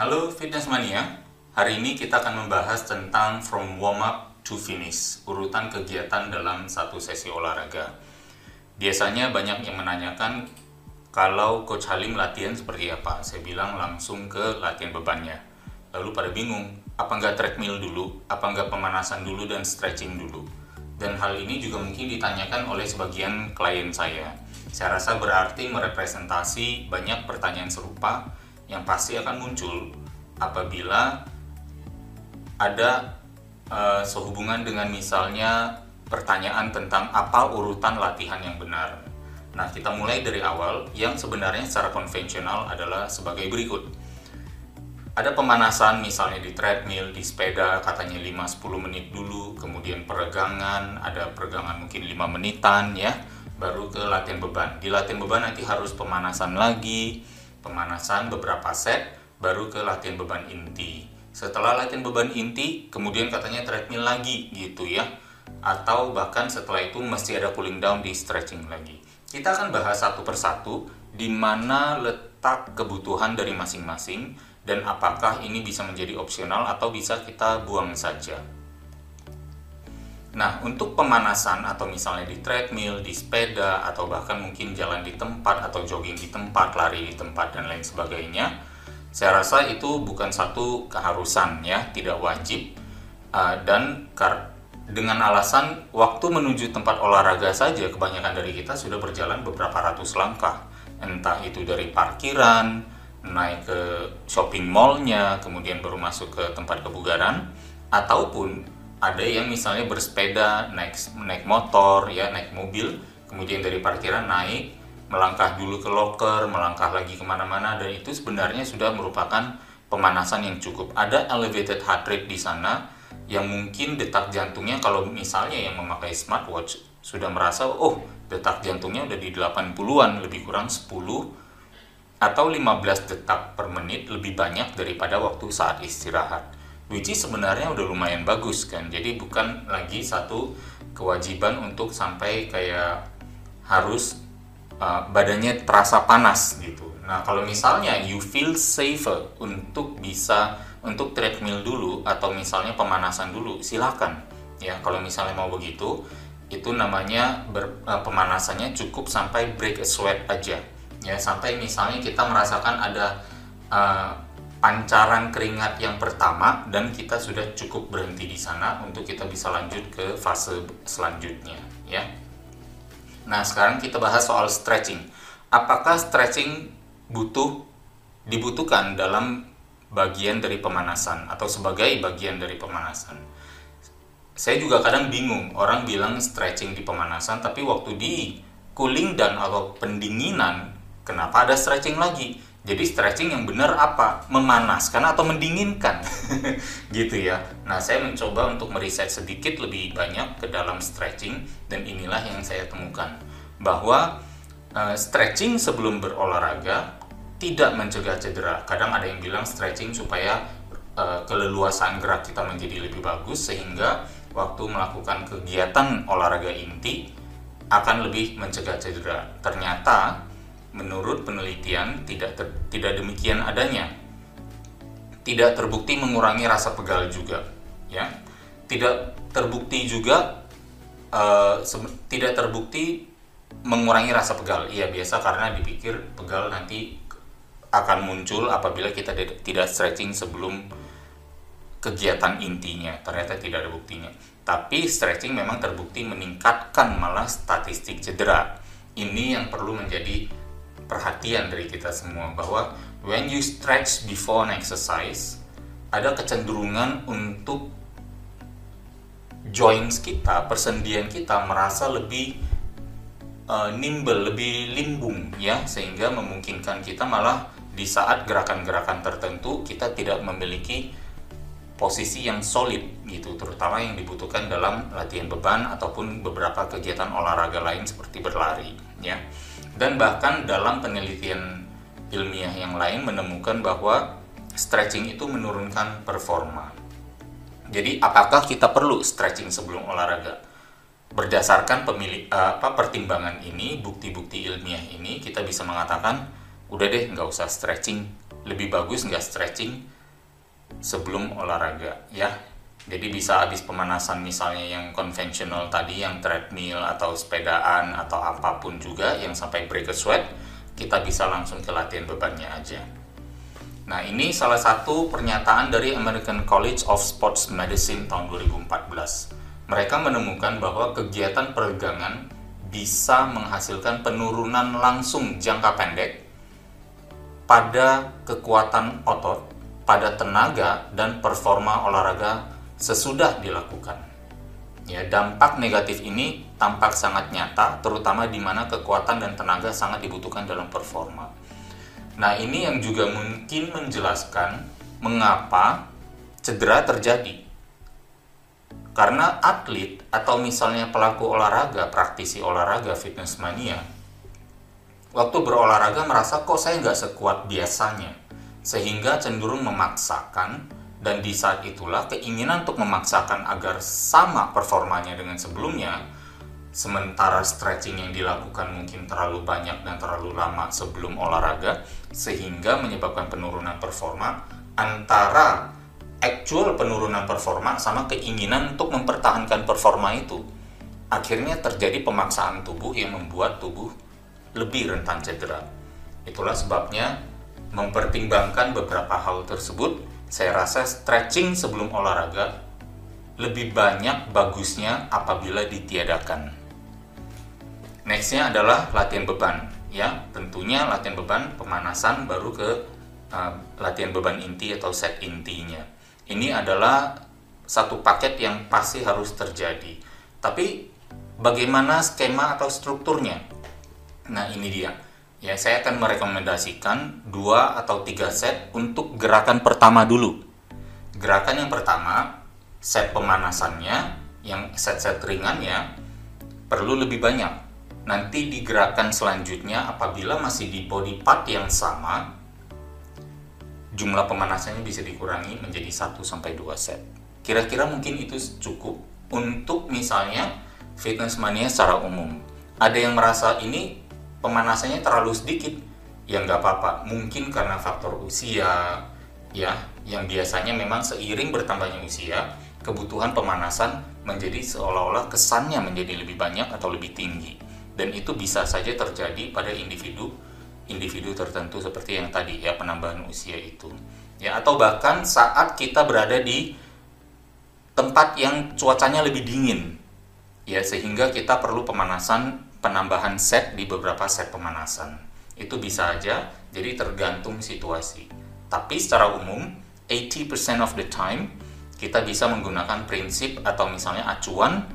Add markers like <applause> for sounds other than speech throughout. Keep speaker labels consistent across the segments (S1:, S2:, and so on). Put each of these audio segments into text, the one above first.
S1: Halo Fitness Mania, hari ini kita akan membahas tentang from warm up to finish, urutan kegiatan dalam satu sesi olahraga. Biasanya banyak yang menanyakan kalau Coach Halim latihan seperti apa. Saya bilang langsung ke latihan bebannya. Lalu pada bingung, apa nggak treadmill dulu, apa nggak pemanasan dulu dan stretching dulu. Dan hal ini juga mungkin ditanyakan oleh sebagian klien saya. Saya rasa berarti merepresentasi banyak pertanyaan serupa yang pasti akan muncul apabila ada uh, sehubungan dengan misalnya pertanyaan tentang apa urutan latihan yang benar. Nah, kita mulai dari awal yang sebenarnya secara konvensional adalah sebagai berikut. Ada pemanasan misalnya di treadmill, di sepeda katanya 5-10 menit dulu, kemudian peregangan, ada peregangan mungkin 5 menitan ya, baru ke latihan beban. Di latihan beban nanti harus pemanasan lagi, pemanasan beberapa set baru ke latihan beban inti. Setelah latihan beban inti, kemudian katanya treadmill lagi gitu ya. Atau bahkan setelah itu mesti ada cooling down di stretching lagi. Kita akan bahas satu persatu di mana letak kebutuhan dari masing-masing dan apakah ini bisa menjadi opsional atau bisa kita buang saja. Nah, untuk pemanasan atau misalnya di treadmill, di sepeda, atau bahkan mungkin jalan di tempat atau jogging di tempat, lari di tempat, dan lain sebagainya, saya rasa itu bukan satu keharusan ya, tidak wajib. Uh, dan dengan alasan waktu menuju tempat olahraga saja kebanyakan dari kita sudah berjalan beberapa ratus langkah. Entah itu dari parkiran, naik ke shopping mallnya, kemudian baru masuk ke tempat kebugaran, ataupun ada yang misalnya bersepeda, naik naik motor, ya naik mobil, kemudian dari parkiran naik, melangkah dulu ke locker, melangkah lagi ke mana-mana, dan itu sebenarnya sudah merupakan pemanasan yang cukup. Ada elevated heart rate di sana yang mungkin detak jantungnya kalau misalnya yang memakai smartwatch sudah merasa oh detak jantungnya udah di 80-an lebih kurang 10 atau 15 detak per menit lebih banyak daripada waktu saat istirahat which is sebenarnya udah lumayan bagus kan. Jadi bukan lagi satu kewajiban untuk sampai kayak harus uh, badannya terasa panas gitu. Nah kalau misalnya you feel safer untuk bisa untuk treadmill dulu atau misalnya pemanasan dulu silakan. Ya kalau misalnya mau begitu itu namanya ber, uh, pemanasannya cukup sampai break a sweat aja. Ya sampai misalnya kita merasakan ada uh, pancaran keringat yang pertama dan kita sudah cukup berhenti di sana untuk kita bisa lanjut ke fase selanjutnya ya. Nah, sekarang kita bahas soal stretching. Apakah stretching butuh dibutuhkan dalam bagian dari pemanasan atau sebagai bagian dari pemanasan? Saya juga kadang bingung, orang bilang stretching di pemanasan tapi waktu di cooling down atau pendinginan kenapa ada stretching lagi? Jadi stretching yang benar apa? Memanaskan atau mendinginkan? <laughs> gitu ya. Nah, saya mencoba untuk meriset sedikit lebih banyak ke dalam stretching dan inilah yang saya temukan bahwa uh, stretching sebelum berolahraga tidak mencegah cedera. Kadang ada yang bilang stretching supaya uh, keleluasaan gerak kita menjadi lebih bagus sehingga waktu melakukan kegiatan olahraga inti akan lebih mencegah cedera. Ternyata menurut penelitian tidak ter, tidak demikian adanya. Tidak terbukti mengurangi rasa pegal juga, ya. Tidak terbukti juga uh, tidak terbukti mengurangi rasa pegal. Iya biasa karena dipikir pegal nanti akan muncul apabila kita tidak stretching sebelum kegiatan intinya. Ternyata tidak ada buktinya. Tapi stretching memang terbukti meningkatkan malah statistik cedera. Ini yang perlu menjadi perhatian dari kita semua bahwa when you stretch before an exercise ada kecenderungan untuk joints kita, persendian kita merasa lebih uh, nimble, lebih limbung ya sehingga memungkinkan kita malah di saat gerakan-gerakan tertentu kita tidak memiliki posisi yang solid gitu terutama yang dibutuhkan dalam latihan beban ataupun beberapa kegiatan olahraga lain seperti berlari ya dan bahkan dalam penelitian ilmiah yang lain menemukan bahwa stretching itu menurunkan performa. Jadi apakah kita perlu stretching sebelum olahraga? Berdasarkan pemilik apa pertimbangan ini, bukti-bukti ilmiah ini kita bisa mengatakan udah deh nggak usah stretching lebih bagus nggak stretching sebelum olahraga ya jadi bisa habis pemanasan misalnya yang konvensional tadi yang treadmill atau sepedaan atau apa pun juga yang sampai break a sweat kita bisa langsung ke latihan bebannya aja. Nah ini salah satu pernyataan dari American College of Sports Medicine tahun 2014 mereka menemukan bahwa kegiatan peregangan bisa menghasilkan penurunan langsung jangka pendek pada kekuatan otot, pada tenaga dan performa olahraga sesudah dilakukan. Ya, dampak negatif ini tampak sangat nyata, terutama di mana kekuatan dan tenaga sangat dibutuhkan dalam performa. Nah, ini yang juga mungkin menjelaskan mengapa cedera terjadi. Karena atlet atau misalnya pelaku olahraga, praktisi olahraga, fitness mania, waktu berolahraga merasa kok saya nggak sekuat biasanya, sehingga cenderung memaksakan dan di saat itulah keinginan untuk memaksakan agar sama performanya dengan sebelumnya, sementara stretching yang dilakukan mungkin terlalu banyak dan terlalu lama sebelum olahraga, sehingga menyebabkan penurunan performa antara actual penurunan performa sama keinginan untuk mempertahankan performa itu. Akhirnya terjadi pemaksaan tubuh yang membuat tubuh lebih rentan cedera. Itulah sebabnya mempertimbangkan beberapa hal tersebut, saya rasa stretching sebelum olahraga lebih banyak bagusnya apabila ditiadakan. Nextnya adalah latihan beban, ya tentunya latihan beban pemanasan baru ke uh, latihan beban inti atau set intinya. Ini adalah satu paket yang pasti harus terjadi. Tapi bagaimana skema atau strukturnya? Nah ini dia. Ya saya akan merekomendasikan dua atau tiga set untuk gerakan pertama dulu. Gerakan yang pertama set pemanasannya, yang set-set ringannya perlu lebih banyak. Nanti di gerakan selanjutnya apabila masih di body part yang sama, jumlah pemanasannya bisa dikurangi menjadi 1 sampai 2 set. Kira-kira mungkin itu cukup untuk misalnya fitness mania secara umum. Ada yang merasa ini pemanasannya terlalu sedikit. Ya nggak apa-apa. Mungkin karena faktor usia ya yang biasanya memang seiring bertambahnya usia kebutuhan pemanasan menjadi seolah-olah kesannya menjadi lebih banyak atau lebih tinggi. Dan itu bisa saja terjadi pada individu individu tertentu seperti yang tadi ya penambahan usia itu. Ya atau bahkan saat kita berada di tempat yang cuacanya lebih dingin. Ya sehingga kita perlu pemanasan penambahan set di beberapa set pemanasan. Itu bisa aja, jadi tergantung situasi. Tapi secara umum, 80% of the time kita bisa menggunakan prinsip atau misalnya acuan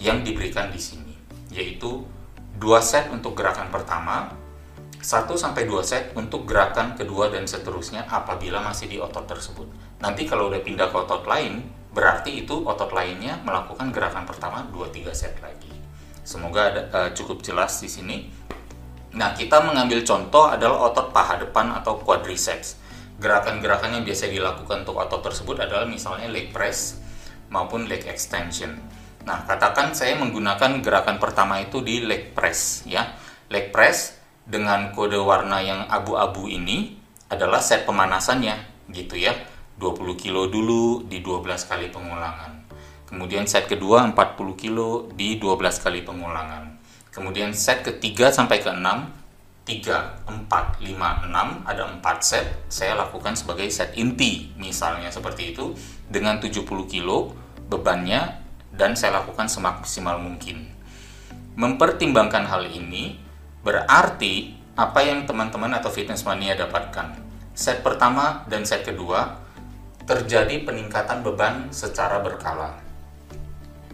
S1: yang diberikan di sini, yaitu dua set untuk gerakan pertama, 1 sampai 2 set untuk gerakan kedua dan seterusnya apabila masih di otot tersebut. Nanti kalau udah pindah ke otot lain, berarti itu otot lainnya melakukan gerakan pertama 2 3 set lagi. Semoga ada, uh, cukup jelas di sini. Nah, kita mengambil contoh adalah otot paha depan atau quadriceps. Gerakan-gerakan yang biasa dilakukan untuk otot tersebut adalah misalnya leg press maupun leg extension. Nah, katakan saya menggunakan gerakan pertama itu di leg press ya. Leg press dengan kode warna yang abu-abu ini adalah set pemanasannya gitu ya. 20 kilo dulu di 12 kali pengulangan. Kemudian set kedua 40 kilo di 12 kali pengulangan. Kemudian set ketiga sampai ke 6 3, 4, 5, 6 ada 4 set. Saya lakukan sebagai set inti misalnya seperti itu. Dengan 70 kilo bebannya dan saya lakukan semaksimal mungkin. Mempertimbangkan hal ini berarti apa yang teman-teman atau fitness mania dapatkan. Set pertama dan set kedua terjadi peningkatan beban secara berkala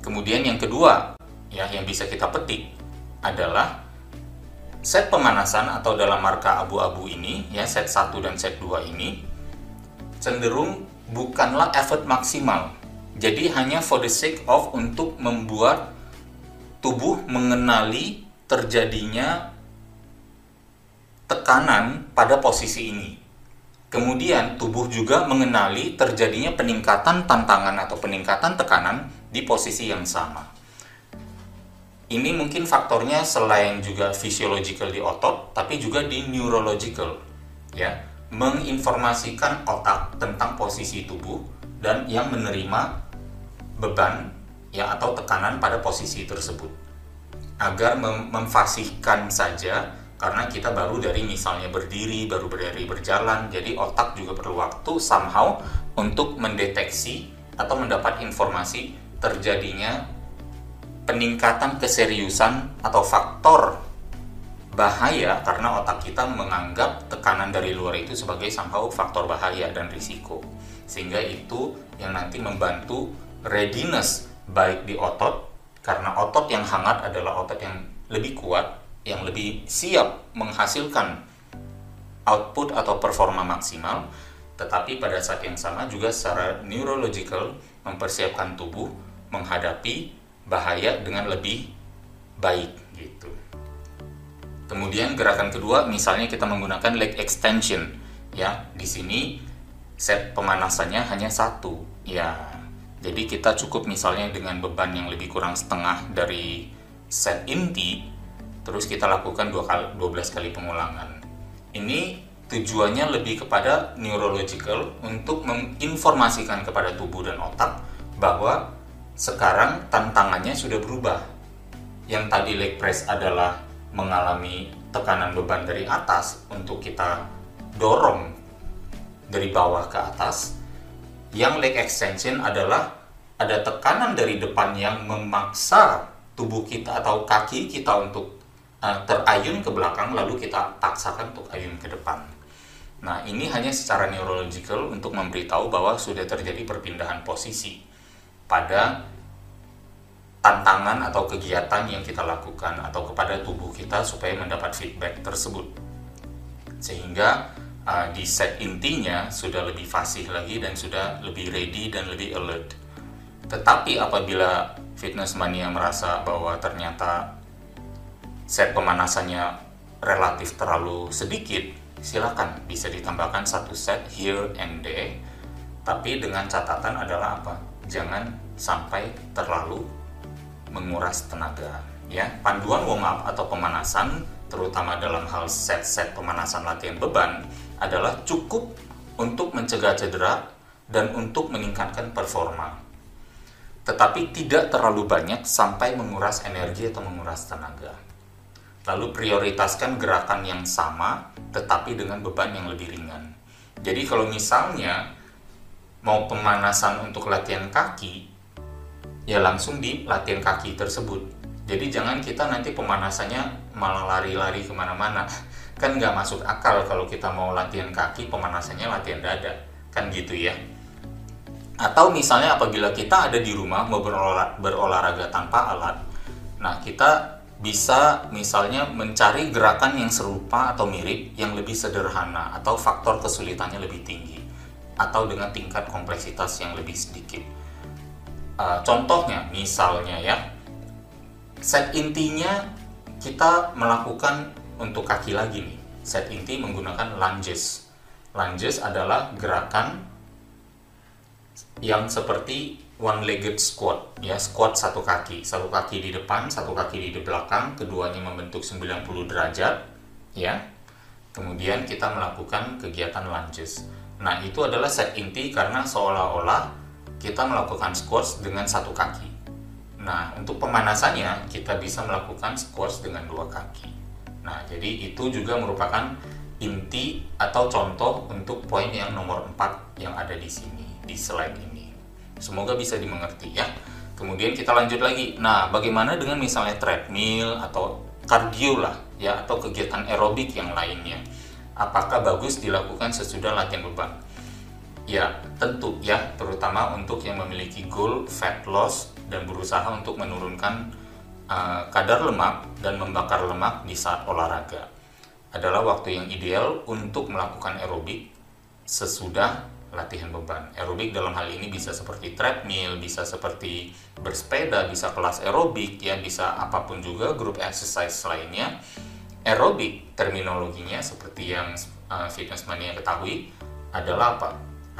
S1: Kemudian yang kedua, ya yang bisa kita petik adalah set pemanasan atau dalam marka abu-abu ini, ya set 1 dan set 2 ini cenderung bukanlah effort maksimal. Jadi hanya for the sake of untuk membuat tubuh mengenali terjadinya tekanan pada posisi ini. Kemudian tubuh juga mengenali terjadinya peningkatan tantangan atau peningkatan tekanan di posisi yang sama. Ini mungkin faktornya selain juga physiological di otot, tapi juga di neurological. Ya, menginformasikan otak tentang posisi tubuh dan yang menerima beban ya atau tekanan pada posisi tersebut agar mem memfasihkan saja karena kita baru dari misalnya berdiri baru dari berjalan jadi otak juga perlu waktu somehow untuk mendeteksi atau mendapat informasi terjadinya peningkatan keseriusan atau faktor bahaya karena otak kita menganggap tekanan dari luar itu sebagai somehow faktor bahaya dan risiko. Sehingga itu yang nanti membantu readiness baik di otot karena otot yang hangat adalah otot yang lebih kuat yang lebih siap menghasilkan output atau performa maksimal tetapi pada saat yang sama juga secara neurological mempersiapkan tubuh menghadapi bahaya dengan lebih baik gitu. Kemudian gerakan kedua misalnya kita menggunakan leg extension ya. Di sini set pemanasannya hanya satu ya. Jadi kita cukup misalnya dengan beban yang lebih kurang setengah dari set inti terus kita lakukan dua kali, 12 kali pengulangan. Ini tujuannya lebih kepada neurological untuk menginformasikan kepada tubuh dan otak bahwa sekarang tantangannya sudah berubah. Yang tadi leg press adalah mengalami tekanan beban dari atas untuk kita dorong dari bawah ke atas. Yang leg extension adalah ada tekanan dari depan yang memaksa tubuh kita atau kaki kita untuk uh, terayun ke belakang lalu kita paksakan untuk ayun ke depan. Nah, ini hanya secara neurological untuk memberitahu bahwa sudah terjadi perpindahan posisi pada tantangan atau kegiatan yang kita lakukan atau kepada tubuh kita supaya mendapat feedback tersebut sehingga uh, di set intinya sudah lebih fasih lagi dan sudah lebih ready dan lebih alert tetapi apabila fitness mania merasa bahwa ternyata set pemanasannya relatif terlalu sedikit. Silakan bisa ditambahkan satu set here and there. Tapi dengan catatan adalah apa? Jangan sampai terlalu menguras tenaga ya. Panduan warm up atau pemanasan terutama dalam hal set-set pemanasan latihan beban adalah cukup untuk mencegah cedera dan untuk meningkatkan performa. Tetapi tidak terlalu banyak sampai menguras energi atau menguras tenaga lalu prioritaskan gerakan yang sama tetapi dengan beban yang lebih ringan jadi kalau misalnya mau pemanasan untuk latihan kaki ya langsung di latihan kaki tersebut. Jadi jangan kita nanti pemanasannya malah lari-lari ke mana-mana. <laughs> Kan nggak masuk akal kalau kita mau latihan kaki, pemanasannya latihan dada. Kan gitu ya. Atau misalnya apabila kita ada di rumah mau berolah, berolahraga tanpa alat, nah kita bisa misalnya mencari gerakan yang serupa atau mirip yang lebih sederhana atau faktor kesulitannya lebih tinggi atau dengan tingkat kompleksitas yang lebih sedikit. Uh, contohnya misalnya ya set intinya kita melakukan untuk kaki lagi nih. Set inti menggunakan lunges. Lunges adalah gerakan yang seperti one legged squat ya squat satu kaki satu kaki di depan satu kaki di belakang keduanya membentuk 90 derajat ya kemudian kita melakukan kegiatan lunges nah itu adalah set inti karena seolah-olah kita melakukan squats dengan satu kaki. Nah, untuk pemanasannya kita bisa melakukan squats dengan dua kaki. Nah, jadi itu juga merupakan inti atau contoh untuk poin yang nomor 4 yang ada di sini, di slide ini. Semoga bisa dimengerti ya. Kemudian kita lanjut lagi. Nah, bagaimana dengan misalnya treadmill atau cardio lah ya atau kegiatan aerobik yang lainnya? Apakah bagus dilakukan sesudah latihan beban? Ya, tentu ya, terutama untuk yang memiliki goal fat loss dan berusaha untuk menurunkan uh, kadar lemak dan membakar lemak di saat olahraga. Adalah waktu yang ideal untuk melakukan aerobik sesudah latihan beban. Aerobik dalam hal ini bisa seperti treadmill, bisa seperti bersepeda, bisa kelas aerobik, ya bisa apa pun juga grup exercise lainnya. Aerobik terminologinya seperti yang uh, fitness mania ketahui adalah apa?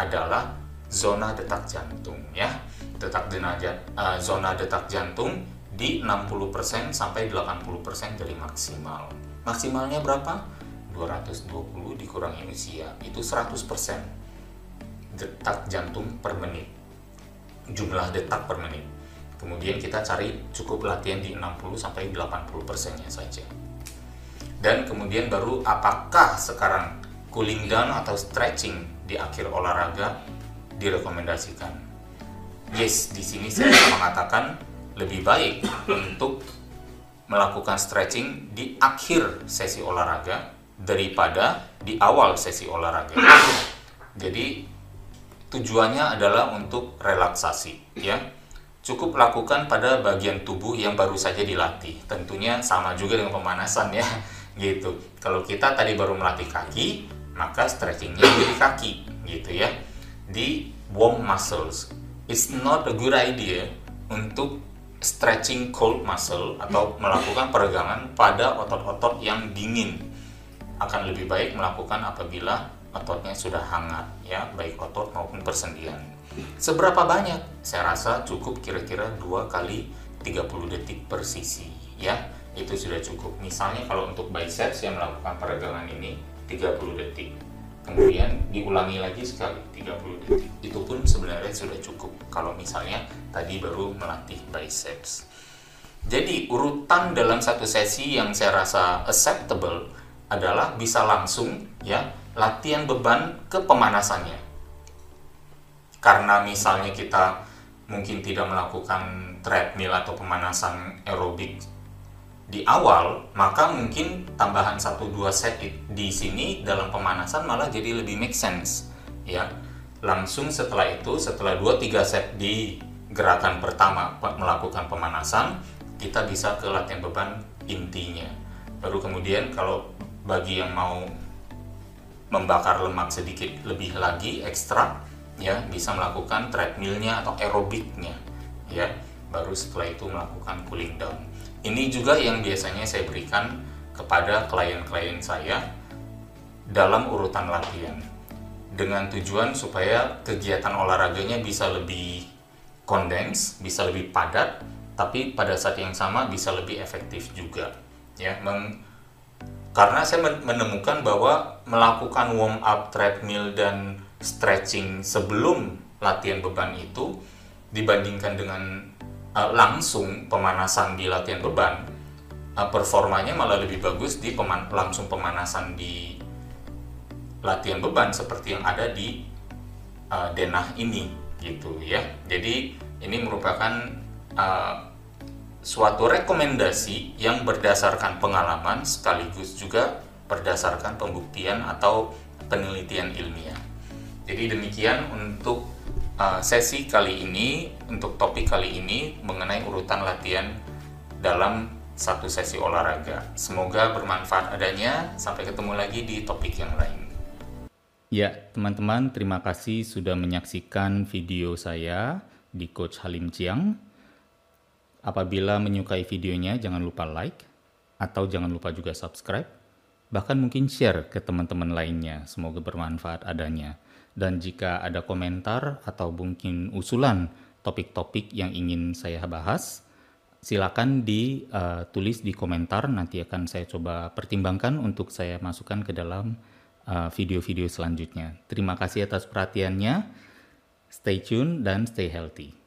S1: adalah zona detak jantung ya. Detak jenajah, uh, zona detak jantung di 60% sampai 80% dari maksimal. Maksimalnya berapa? 20 220 dikurangi usia itu 100% detak jantung per menit. Jumlah detak per menit. Kemudian kita cari cukup latihan di 60 sampai 80 persennya saja. Dan kemudian baru apakah sekarang cooling down atau stretching di akhir olahraga direkomendasikan? Yes di sini saya <coughs> mengatakan lebih baik untuk melakukan stretching di akhir sesi olahraga daripada di awal sesi olahraga. Jadi tujuannya adalah untuk relaksasi, ya. Cukup lakukan pada bagian tubuh yang baru saja dilatih. Tentunya sama juga dengan pemanasan ya, gitu. Kalau kita tadi baru melatih kaki, maka stretchingnya di kaki, gitu ya. Di warm muscles. It's not a good idea untuk stretching cold muscle atau melakukan peregangan pada otot-otot yang dingin akan lebih baik melakukan apabila ototnya sudah hangat ya baik otot maupun persendian. Seberapa banyak? Saya rasa cukup kira-kira dua kali 30 detik per sisi ya. Itu sudah cukup. Misalnya kalau untuk biceps yang melakukan peregangan ini 30 detik. Kemudian diulangi lagi sekali 30 detik. Itu pun sebenarnya sudah cukup. Kalau misalnya tadi baru melatih biceps. Jadi urutan dalam satu sesi yang saya rasa acceptable adalah bisa langsung ya latihan beban ke pemanasannya karena misalnya kita mungkin tidak melakukan treadmill atau pemanasan aerobik di awal, maka mungkin tambahan 1-2 set di sini dalam pemanasan malah jadi lebih make sense. Ya, langsung setelah itu, setelah 2-3 set di gerakan pertama melakukan pemanasan, kita bisa ke latihan beban intinya. Baru kemudian kalau bagi yang mau membakar lemak sedikit lebih lagi ekstra, ya bisa melakukan treadmillnya atau aerobiknya, ya. Baru setelah itu melakukan cooling down ini juga yang biasanya saya berikan kepada klien-klien saya dalam urutan latihan dengan tujuan supaya kegiatan olahraganya bisa lebih kondens, bisa lebih padat, tapi pada saat yang sama bisa lebih efektif juga. Ya, karena saya menemukan bahwa melakukan warm up treadmill dan stretching sebelum latihan beban itu dibandingkan dengan uh, langsung pemanasan di latihan beban, uh, performanya malah lebih bagus di peman langsung pemanasan di latihan beban seperti yang ada di uh, denah ini gitu ya. Jadi ini merupakan uh, suatu rekomendasi yang berdasarkan pengalaman sekaligus juga berdasarkan pembuktian atau penelitian ilmiah. Jadi demikian untuk uh, sesi kali ini untuk topik kali ini mengenai urutan latihan dalam satu sesi olahraga. Semoga bermanfaat adanya. Sampai ketemu lagi di topik yang lain.
S2: Ya, teman-teman, terima kasih sudah menyaksikan video saya di Coach Halim Chiang. Apabila menyukai videonya, jangan lupa like atau jangan lupa juga subscribe. Bahkan mungkin share ke teman-teman lainnya. Semoga bermanfaat adanya. Dan jika ada komentar atau mungkin usulan topik-topik yang ingin saya bahas, silakan ditulis uh, di komentar. Nanti akan saya coba pertimbangkan untuk saya masukkan ke dalam uh, video-video selanjutnya. Terima kasih atas perhatiannya. Stay tune dan stay healthy.